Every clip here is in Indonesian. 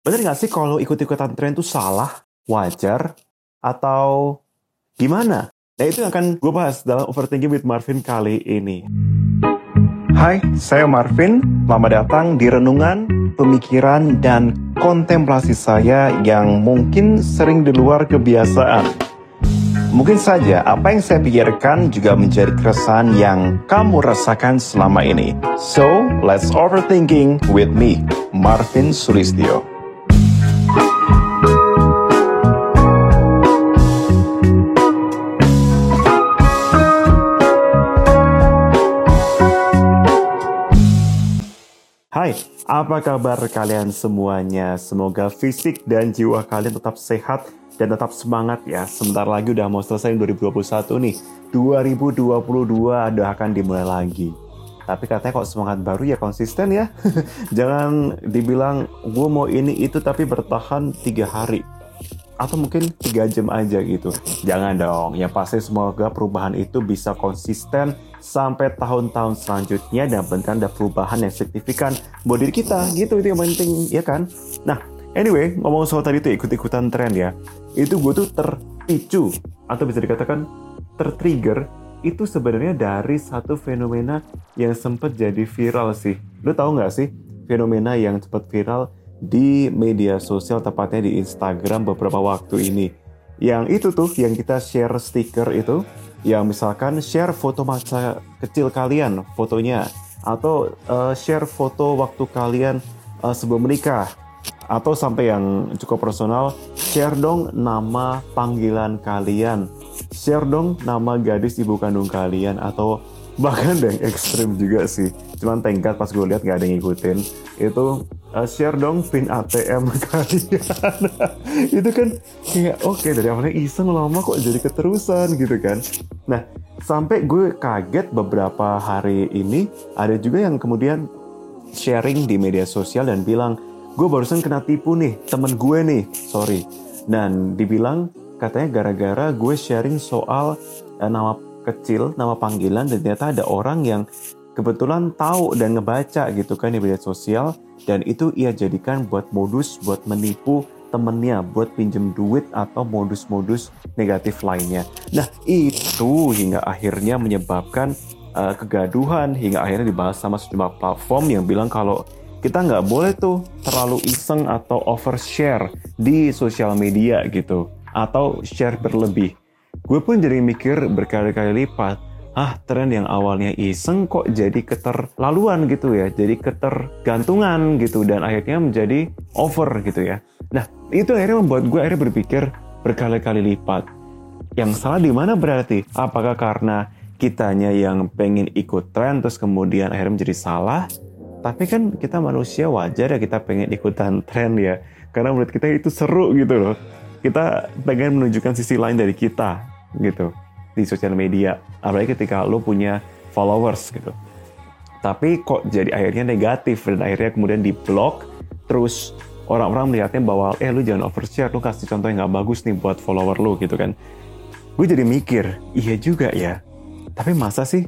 Bener nggak sih kalau ikut-ikutan tren itu salah, wajar, atau gimana? Nah itu yang akan gue bahas dalam Overthinking with Marvin kali ini. Hai, saya Marvin. Selamat datang di renungan, pemikiran, dan kontemplasi saya yang mungkin sering di luar kebiasaan. Mungkin saja apa yang saya pikirkan juga menjadi keresahan yang kamu rasakan selama ini. So, let's overthinking with me, Marvin Sulistyo. Apa kabar kalian semuanya? Semoga fisik dan jiwa kalian tetap sehat dan tetap semangat ya. Sebentar lagi udah mau selesai 2021 nih. 2022 udah akan dimulai lagi. Tapi katanya kok semangat baru ya konsisten ya. Jangan dibilang gue mau ini itu tapi bertahan tiga hari atau mungkin tiga jam aja gitu. Jangan dong. Yang pasti semoga perubahan itu bisa konsisten sampai tahun-tahun selanjutnya dan benar ada perubahan yang signifikan buat diri kita. Gitu itu yang penting, ya kan? Nah, anyway, ngomong soal tadi tuh ikut-ikutan tren ya. Itu gue tuh terpicu atau bisa dikatakan tertrigger itu sebenarnya dari satu fenomena yang sempat jadi viral sih. Lu tahu nggak sih fenomena yang sempat viral di media sosial tepatnya di Instagram beberapa waktu ini. Yang itu tuh yang kita share stiker itu, yang misalkan share foto masa kecil kalian, fotonya, atau uh, share foto waktu kalian uh, sebelum menikah, atau sampai yang cukup personal, share dong nama panggilan kalian, share dong nama gadis ibu kandung kalian, atau bahkan yang ekstrim juga sih. Cuman tengkat pas gue lihat gak ada yang ngikutin. Itu uh, share dong pin ATM kalian. Itu kan kayak oke okay, dari awalnya iseng lama kok jadi keterusan gitu kan. Nah sampai gue kaget beberapa hari ini ada juga yang kemudian sharing di media sosial dan bilang gue barusan kena tipu nih temen gue nih sorry. Dan dibilang katanya gara-gara gue sharing soal uh, nama kecil nama panggilan dan ternyata ada orang yang kebetulan tahu dan ngebaca gitu kan di media sosial dan itu ia jadikan buat modus buat menipu temennya buat pinjem duit atau modus-modus negatif lainnya. Nah itu hingga akhirnya menyebabkan uh, kegaduhan hingga akhirnya dibahas sama sejumlah platform yang bilang kalau kita nggak boleh tuh terlalu iseng atau overshare di sosial media gitu atau share berlebih gue pun jadi mikir berkali-kali lipat, ah tren yang awalnya iseng kok jadi keterlaluan gitu ya, jadi ketergantungan gitu dan akhirnya menjadi over gitu ya. Nah itu akhirnya membuat gue akhirnya berpikir berkali-kali lipat. Yang salah di mana berarti? Apakah karena kitanya yang pengen ikut tren terus kemudian akhirnya menjadi salah? Tapi kan kita manusia wajar ya kita pengen ikutan tren ya. Karena menurut kita itu seru gitu loh. Kita pengen menunjukkan sisi lain dari kita gitu di sosial media apalagi ketika lo punya followers gitu. Tapi kok jadi akhirnya negatif dan akhirnya kemudian di blog terus orang-orang melihatnya bahwa eh lu jangan overshare lu kasih contoh yang nggak bagus nih buat follower lu gitu kan. Gue jadi mikir iya juga ya tapi masa sih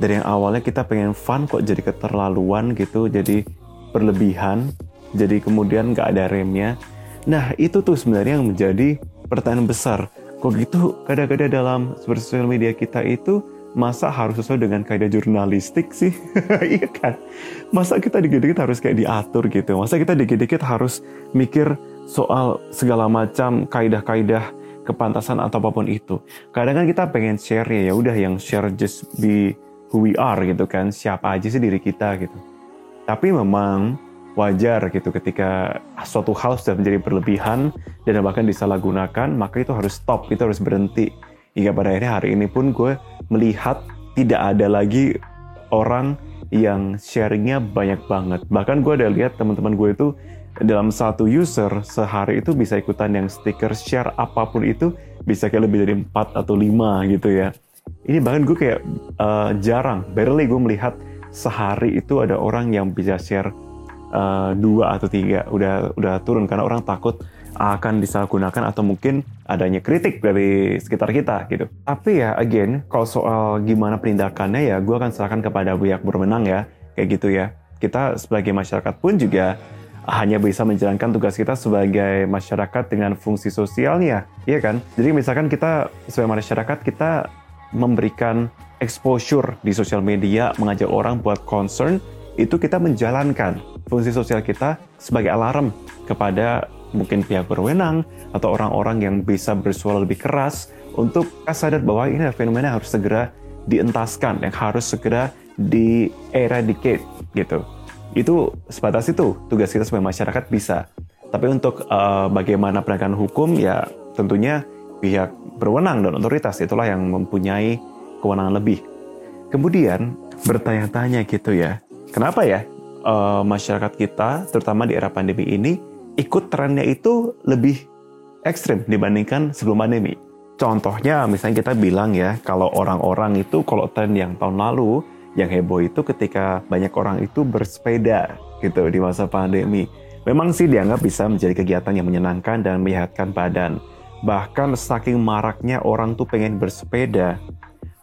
dari yang awalnya kita pengen fun kok jadi keterlaluan gitu jadi berlebihan jadi kemudian nggak ada remnya? Nah itu tuh sebenarnya yang menjadi pertanyaan besar Kok gitu kadang-kadang dalam sosial media kita itu masa harus sesuai dengan kaidah jurnalistik sih? iya kan? Masa kita dikit-dikit harus kayak diatur gitu? Masa kita dikit-dikit harus mikir soal segala macam kaidah-kaidah kepantasan atau apa pun itu. Kadang kan kita pengen share ya, ya udah yang share just be who we are gitu kan, siapa aja sih diri kita gitu. Tapi memang wajar gitu ketika suatu hal sudah menjadi berlebihan dan bahkan disalahgunakan maka itu harus stop itu harus berhenti. Hingga pada akhirnya hari ini pun gue melihat tidak ada lagi orang yang sharingnya banyak banget. Bahkan gue ada lihat teman-teman gue itu dalam satu user sehari itu bisa ikutan yang stiker share apa pun itu bisa kayak lebih dari 4 atau 5 gitu ya. Ini bahkan gue kayak uh, jarang barely gue melihat sehari itu ada orang yang bisa share uh, dua atau tiga udah udah turun karena orang takut akan disalahgunakan atau mungkin adanya kritik dari sekitar kita gitu. Tapi ya again, kalau soal gimana penindakannya ya gue akan serahkan kepada pihak berwenang ya, kayak gitu ya. Kita sebagai masyarakat pun juga hanya bisa menjalankan tugas kita sebagai masyarakat dengan fungsi sosialnya, iya kan? Jadi misalkan kita sebagai masyarakat kita memberikan exposure di sosial media, mengajak orang buat concern, itu kita menjalankan fungsi sosial kita sebagai alarm kepada mungkin pihak berwenang atau orang-orang yang bisa bersuara lebih keras untuk sadar bahwa ini fenomena harus segera dientaskan, yang harus segera di eradicate gitu. Itu sebatas itu tugas kita sebagai masyarakat bisa. Tapi untuk uh, bagaimana penegakan hukum ya tentunya pihak berwenang dan otoritas itulah yang mempunyai kewenangan lebih. Kemudian bertanya-tanya gitu ya, kenapa ya uh, masyarakat kita terutama di era pandemi ini ikut trennya itu lebih ekstrim dibandingkan sebelum pandemi. Contohnya misalnya kita bilang ya, kalau orang-orang itu kalau tren yang tahun lalu, yang heboh itu ketika banyak orang itu bersepeda gitu di masa pandemi. Memang sih dianggap bisa menjadi kegiatan yang menyenangkan dan menyehatkan badan. Bahkan saking maraknya orang tuh pengen bersepeda,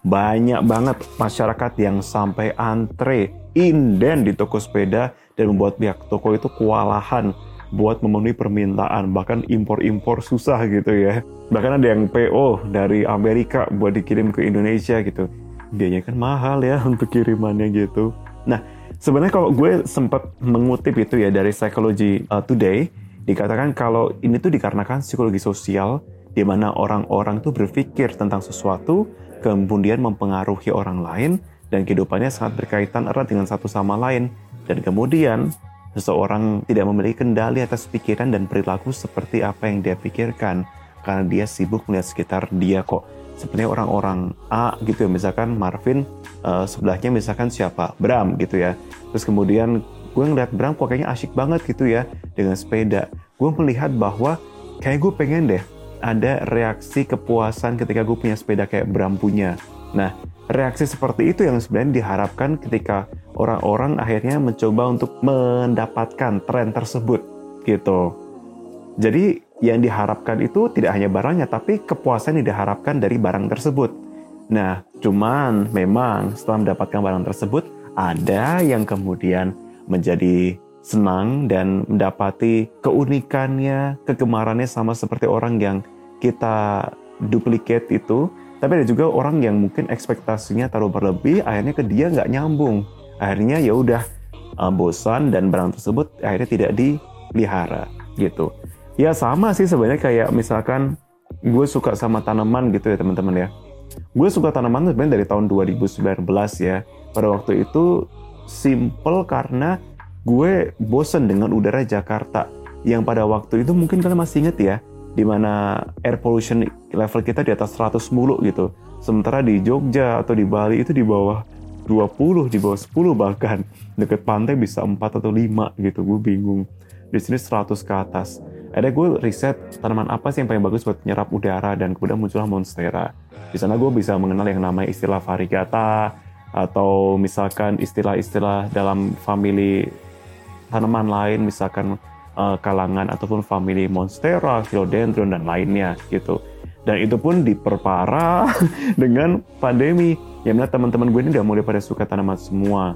banyak banget masyarakat yang sampai antre inden di toko sepeda dan membuat pihak toko itu kewalahan buat memenuhi permintaan. Bahkan impor-impor susah gitu ya. Bahkan ada yang PO dari Amerika buat dikirim ke Indonesia gitu. Biayanya kan mahal ya untuk kirimannya gitu. Nah sebenarnya kalau gue sempat mengutip itu ya dari Psychology uh, Today dikatakan kalau ini tuh dikarenakan psikologi sosial di mana orang-orang tuh berpikir tentang sesuatu kemudian mempengaruhi orang lain dan kehidupannya sangat berkaitan erat dengan satu sama lain dan kemudian Seseorang tidak memiliki kendali atas pikiran dan perilaku seperti apa yang dia pikirkan karena dia sibuk melihat sekitar dia kok. Sepertinya orang-orang A gitu ya, misalkan Marvin uh, sebelahnya misalkan siapa? Bram gitu ya. Terus kemudian gue ngeliat Bram kok kayaknya asyik banget gitu ya dengan sepeda. Gue melihat bahwa kayak gue pengen deh ada reaksi kepuasan ketika gue punya sepeda kayak Bram punya. Nah, reaksi seperti itu yang sebenarnya diharapkan ketika orang-orang akhirnya mencoba untuk mendapatkan tren tersebut gitu. Jadi yang diharapkan itu tidak hanya barangnya tapi kepuasan yang diharapkan dari barang tersebut. Nah, cuman memang setelah mendapatkan barang tersebut ada yang kemudian menjadi senang dan mendapati keunikannya, kegemarannya sama seperti orang yang kita duplicate itu. Tapi ada juga orang yang mungkin ekspektasinya terlalu berlebih, akhirnya ke dia nggak nyambung. Akhirnya ya udah uh, bosan dan barang tersebut akhirnya tidak dipelihara gitu. Ya sama sih sebenarnya kayak misalkan gue suka sama tanaman gitu ya teman-teman ya. Gue suka tanaman sebenarnya dari tahun 2019 ya. Pada waktu itu simple karena gue bosen dengan udara Jakarta. Yang pada waktu itu mungkin kalian masih inget ya di mana air pollution level kita di atas 100 mulu gitu. Sementara di Jogja atau di Bali itu di bawah 20 di bawah 10 bahkan. Deket pantai bisa 4 atau 5 gitu gue bingung. Di sini 100 ke atas. Ada gue riset tanaman apa sih yang paling bagus buat menyerap udara dan kemudian muncullah monstera. Di sana gue bisa mengenal yang namanya istilah variegata atau misalkan istilah-istilah dalam family tanaman lain misalkan uh, kalangan ataupun family monstera, philodendron dan lainnya gitu. Dan itu pun diperparah dengan pandemi. Ya mana teman-teman gue ini udah mulai pada suka tanaman semua.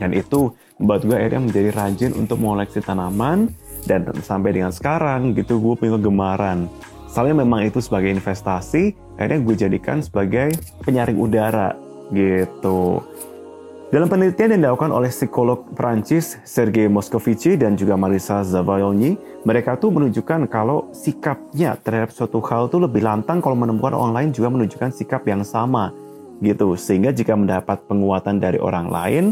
Dan itu membuat gue akhirnya menjadi rajin untuk mengoleksi tanaman. Dan sampai dengan sekarang gitu gue punya kegemaran. Soalnya memang itu sebagai investasi akhirnya gue jadikan sebagai penyaring udara gitu dalam penelitian yang dilakukan oleh psikolog Prancis Sergei Moscovici dan juga Marisa Zavaiolny, mereka tuh menunjukkan kalau sikapnya terhadap suatu hal tuh lebih lantang kalau menemukan orang lain juga menunjukkan sikap yang sama gitu. Sehingga jika mendapat penguatan dari orang lain,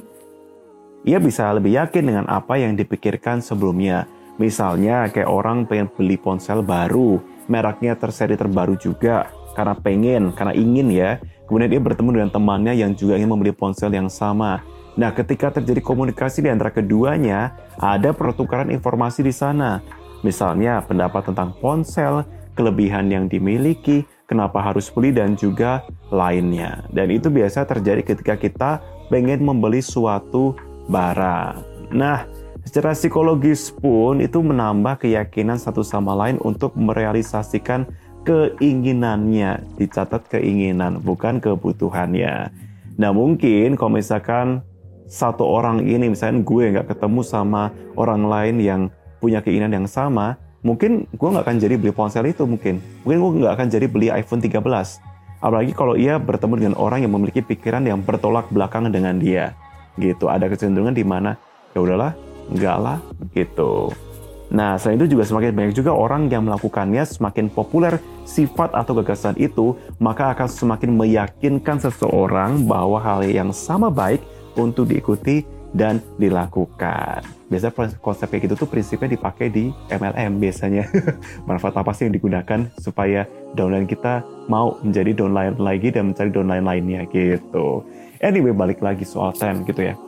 ia bisa lebih yakin dengan apa yang dipikirkan sebelumnya. Misalnya kayak orang pengen beli ponsel baru, mereknya terseri terbaru juga, karena pengen, karena ingin ya. Kemudian dia bertemu dengan temannya yang juga ingin membeli ponsel yang sama. Nah, ketika terjadi komunikasi di antara keduanya, ada pertukaran informasi di sana. Misalnya pendapat tentang ponsel, kelebihan yang dimiliki, kenapa harus beli dan juga lainnya. Dan itu biasa terjadi ketika kita pengen membeli suatu barang. Nah, secara psikologis pun itu menambah keyakinan satu sama lain untuk merealisasikan keinginannya. Dicatat keinginan, bukan kebutuhannya. Nah, mungkin kalau misalkan satu orang ini misalnya gue nggak ketemu sama orang lain yang punya keinginan yang sama, mungkin gue nggak akan jadi beli ponsel itu mungkin. Mungkin gue nggak akan jadi beli iPhone 13. Apalagi kalau ia bertemu dengan orang yang memiliki pikiran yang bertolak belakang dengan dia. Gitu, ada kecenderungan di mana ya udahlah, enggak lah, gitu. Nah, selain itu juga semakin banyak juga orang yang melakukannya semakin populer sifat atau gagasan itu, maka akan semakin meyakinkan seseorang bahwa hal yang sama baik untuk diikuti dan dilakukan. Biasanya konsep kayak gitu tuh prinsipnya dipakai di MLM biasanya. Manfaat apa sih yang digunakan supaya downline kita mau menjadi downline lagi dan mencari downline lainnya gitu. Anyway, balik lagi soal tren gitu ya.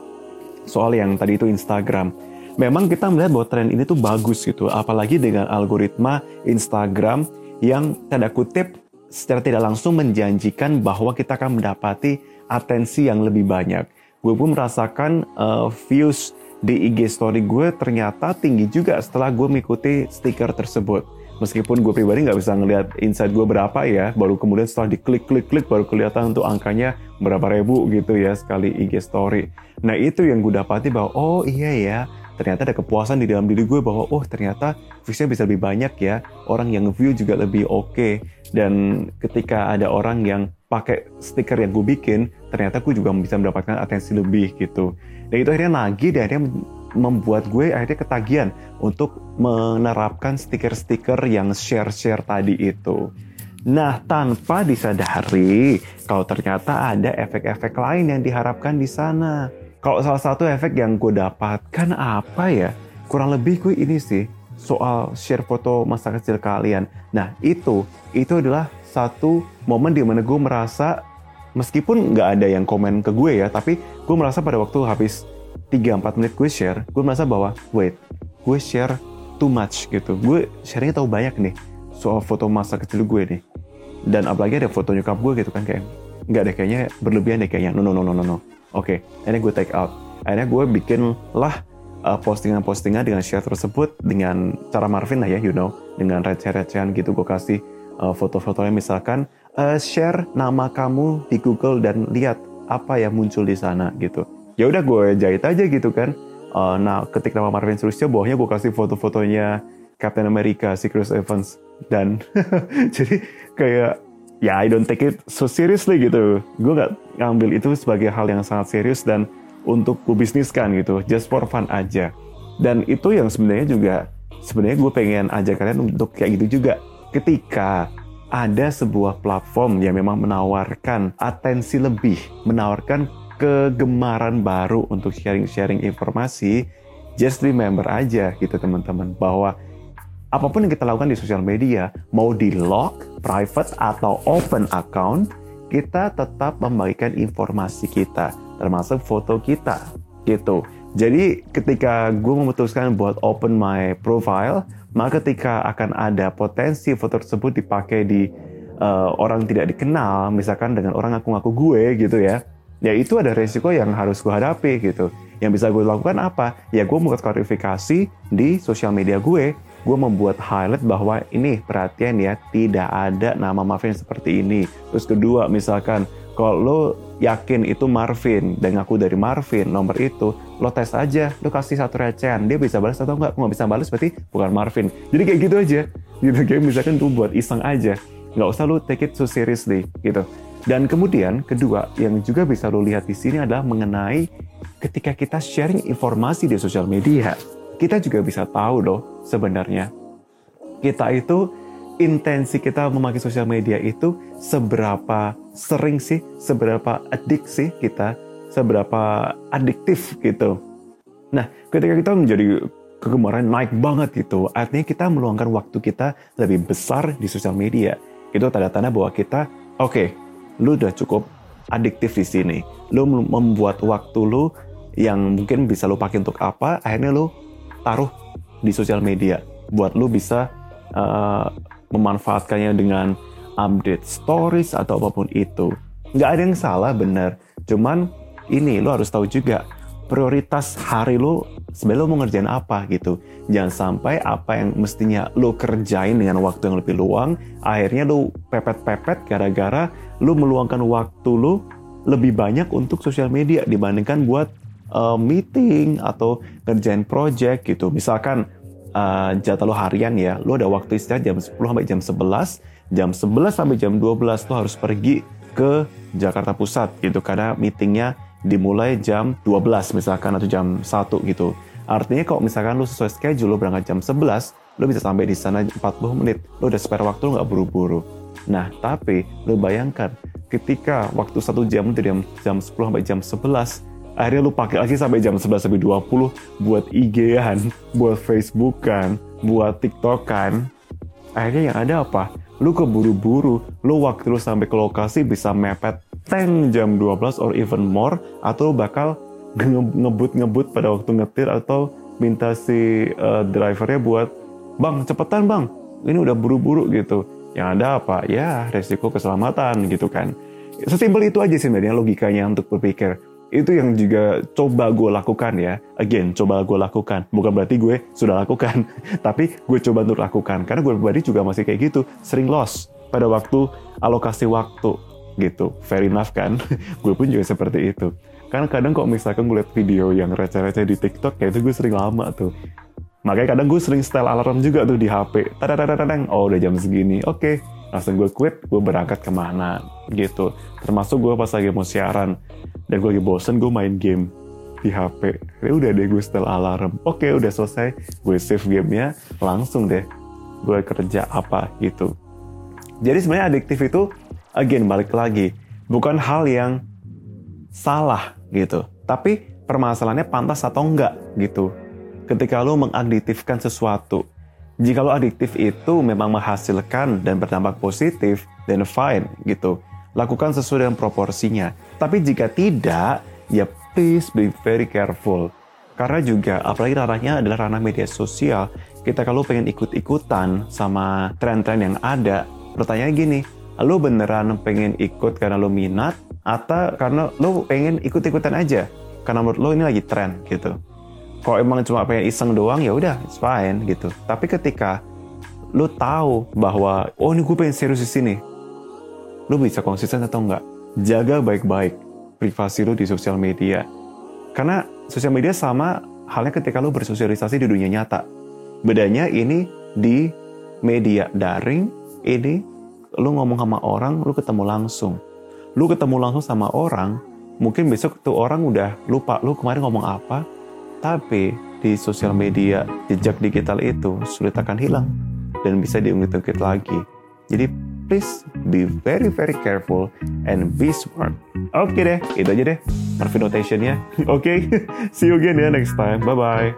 Soal yang tadi itu Instagram. Memang kita melihat bahwa tren ini tuh bagus gitu, apalagi dengan algoritma Instagram yang tanda kutip secara tidak langsung menjanjikan bahwa kita akan mendapati atensi yang lebih banyak gue pun merasakan uh, views di IG story gue ternyata tinggi juga setelah gue mengikuti stiker tersebut. Meskipun gue pribadi nggak bisa ngelihat insight gue berapa ya, baru kemudian setelah diklik-klik-klik baru kelihatan untuk angkanya berapa ribu gitu ya sekali IG story. Nah itu yang gue dapati bahwa oh iya ya, ternyata ada kepuasan di dalam diri gue bahwa oh ternyata viewsnya bisa lebih banyak ya, orang yang view juga lebih oke. Okay. Dan ketika ada orang yang pakai stiker yang gue bikin, ternyata gue juga bisa mendapatkan atensi lebih gitu. Dan itu akhirnya nagih dan akhirnya membuat gue akhirnya ketagihan untuk menerapkan stiker-stiker yang share-share tadi itu. Nah, tanpa disadari kalau ternyata ada efek-efek lain yang diharapkan di sana. Kalau salah satu efek yang gue dapatkan apa ya? Kurang lebih gue ini sih soal share foto masa kecil kalian. Nah, itu itu adalah satu momen di mana gue merasa meskipun nggak ada yang komen ke gue ya, tapi gue merasa pada waktu habis 3-4 menit gue share, gue merasa bahwa wait, gue share too much gitu. Gue sharingnya tahu banyak nih soal foto masa kecil gue nih. Dan apalagi ada foto nyokap gue gitu kan kayak nggak deh kayaknya berlebihan deh kayaknya. No no no no no no. Oke, okay. akhirnya gue take out. Akhirnya gue bikin lah uh, postingan-postingan dengan share tersebut dengan cara Marvin lah ya, you know, dengan receh-recehan gitu gue kasih uh, foto-fotonya misalkan uh, share nama kamu di Google dan lihat apa yang muncul di sana gitu. Ya udah gue jahit aja gitu kan. Uh, nah, ketik nama Marvin Sulistyo, bawahnya gue kasih foto-fotonya Captain America, Chris Evans dan jadi kayak ya I don't take it so seriously gitu. Gue gak ngambil itu sebagai hal yang sangat serius dan untuk gue bisniskan gitu, just for fun aja. Dan itu yang sebenarnya juga sebenarnya gue pengen ajak kalian untuk kayak gitu juga ketika ada sebuah platform yang memang menawarkan atensi lebih, menawarkan kegemaran baru untuk sharing-sharing informasi, just remember aja gitu teman-teman bahwa apa pun yang kita lakukan di sosial media, mau di lock, private atau open account, kita tetap membagikan informasi kita, termasuk foto kita gitu. Jadi ketika gue memutuskan buat open my profile, maka ketika akan ada potensi foto tersebut dipakai di uh, orang tidak dikenal, misalkan dengan orang ngaku-ngaku gue gitu ya, ya itu ada resiko yang harus gue hadapi gitu. Yang bisa gue lakukan apa? Ya gue membuat klarifikasi di sosial media gue, gue membuat highlight bahwa ini perhatian ya, tidak ada nama Marvin seperti ini. Terus kedua, misalkan kalau lo yakin itu Marvin dan ngaku dari Marvin nomor itu, lo tes aja, lo kasih satu recehan, dia bisa balas atau enggak? Nggak bisa balas berarti bukan Marvin. Jadi kayak gitu aja, gitu kayak misalkan tuh buat iseng aja, nggak usah lo take it so seriously gitu. Dan kemudian kedua yang juga bisa lo lihat di sini adalah mengenai ketika kita sharing informasi di sosial media, kita juga bisa tahu loh sebenarnya kita itu intensi kita memakai sosial media itu seberapa sering sih, seberapa adik sih kita, seberapa adiktif gitu. Nah, ketika kita menjadi kegemaran naik banget gitu, artinya kita meluangkan waktu kita lebih besar di sosial media. Itu tanda-tanda bahwa kita, oke, okay, lu udah cukup adiktif di sini. Lu membuat waktu lu yang mungkin bisa lu pakai untuk apa, akhirnya lu taruh di sosial media buat lu bisa uh, memanfaatkannya dengan update stories atau apa pun itu. Nggak ada yang salah bener. Cuman ini lo harus tahu juga prioritas hari lo sebenarnya lo mau ngerjain apa gitu. Jangan sampai apa yang mestinya lo kerjain dengan waktu yang lebih luang, akhirnya lo pepet-pepet gara-gara lo meluangkan waktu lo lebih banyak untuk sosial media dibandingkan buat uh, meeting atau ngerjain project gitu. Misalkan uh, jatah lo harian ya, lo ada waktu istirahat jam 10 sampai jam 11, jam 11 sampai jam 12 lo harus pergi ke Jakarta Pusat gitu karena meetingnya dimulai jam 12 misalkan atau jam 1 gitu. Artinya kalau misalkan lo sesuai schedule lo berangkat jam 11, lo bisa sampai di sana 40 menit. Lo udah spare waktu lo nggak buru-buru. Nah, tapi lo bayangkan ketika waktu satu jam dari jam, jam 10 sampai jam 11, akhirnya lu pakai lagi sampai jam 11 sampai 20 buat IG-an, buat Facebook-an, buat TikTok-an. Akhirnya yang ada apa? Lu keburu-buru, lu waktu lu sampai ke lokasi bisa mepet tank jam 12 or even more, atau lu bakal ngebut-ngebut pada waktu ngetir atau minta si uh, drivernya buat bang cepetan bang ini udah buru-buru gitu yang ada apa ya resiko keselamatan gitu kan sesimpel itu aja sih sebenarnya logikanya untuk berpikir itu yang juga coba gue lakukan ya. Again, coba gue lakukan. Bukan berarti gue sudah lakukan, tapi gue coba untuk lakukan. Karena gue pribadi juga masih kayak gitu, sering loss pada waktu alokasi waktu gitu. Fair enough kan? gue pun juga seperti itu. Karena kadang kok misalkan gue liat video yang receh-receh di TikTok, kayak itu gue sering lama tuh. Makanya kadang gue sering style alarm juga tuh di HP. Tadadadadang, oh udah jam segini, oke. Okay. Langsung gue quit, gue berangkat ke mana gitu. Termasuk gue pas lagi mau siaran dan gue lagi bosen gue main game di HP ya udah deh gue setel alarm. Oke udah selesai. Gue save gamenya langsung deh gue kerja apa gitu. Jadi sebenarnya adiktif itu again balik lagi. Bukan hal yang salah gitu. Tapi permasalahannya pantas atau enggak gitu. Ketika lo mengadiktifkan sesuatu jika lo adiktif itu memang menghasilkan dan berdampak positif, then fine gitu. Lakukan sesuai dengan proporsinya. Tapi jika tidak, ya please be very careful. Karena juga, apalagi ranahnya adalah ranah media sosial, kita kalau pengen ikut-ikutan sama tren-tren yang ada, pertanyaan gini, lo beneran pengen ikut karena lo minat, atau karena lo pengen ikut-ikutan aja? Karena menurut lo ini lagi tren gitu. Kalau emang cuma pengen iseng doang, ya udah, it's fine gitu. Tapi ketika lo tahu bahwa, oh ini gue pengen serius di sini, lu bisa konsisten atau enggak. Jaga baik-baik privasi lu di sosial media. Karena sosial media sama halnya ketika lu bersosialisasi di dunia nyata. Bedanya ini di media daring, ini lu ngomong sama orang, lu ketemu langsung. Lu ketemu langsung sama orang, mungkin besok tuh orang udah lupa lu kemarin ngomong apa, tapi di sosial media jejak digital itu sulit akan hilang dan bisa diungkit-ungkit lagi. Jadi please be very very careful and be smart. Oke okay deh, itu aja deh Marvin notationnya. Oke, okay? see you again ya next time. Bye bye.